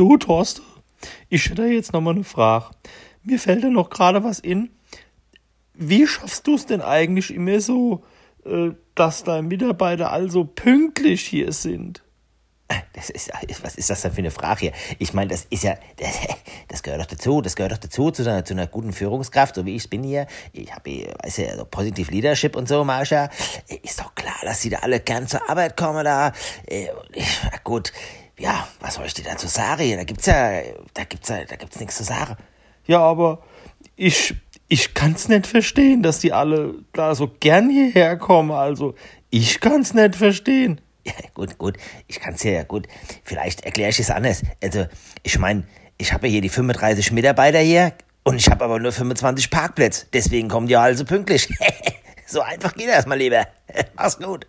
Du, Thorsten, ich hätte jetzt noch mal eine Frage. Mir fällt da noch gerade was in. Wie schaffst du es denn eigentlich immer so, äh, dass deine Mitarbeiter also pünktlich hier sind? Das ist, was ist das denn für eine Frage hier? Ich meine, das ist ja, das, das, gehört doch dazu, das gehört doch dazu, zu einer, zu einer guten Führungskraft, so wie ich bin hier. Ich habe, weiß ja, so Positive Leadership und so, Marsha. Ist doch klar, dass sie da alle gern zur Arbeit kommen, da. Äh, gut, ja, was soll ich dir dazu sagen? Da gibt's ja, da gibt's ja, da gibt's nichts zu sagen. Ja, aber ich, ich kann's nicht verstehen, dass die alle da so gern hierher kommen. Also, ich kann's nicht verstehen. Ja, gut, gut. Ich kann's ja, gut. Vielleicht erkläre ich es anders. Also, ich meine, ich habe ja hier die 35 Mitarbeiter hier und ich habe aber nur 25 Parkplätze. Deswegen kommen die also pünktlich. so einfach geht das, mal lieber. Mach's gut.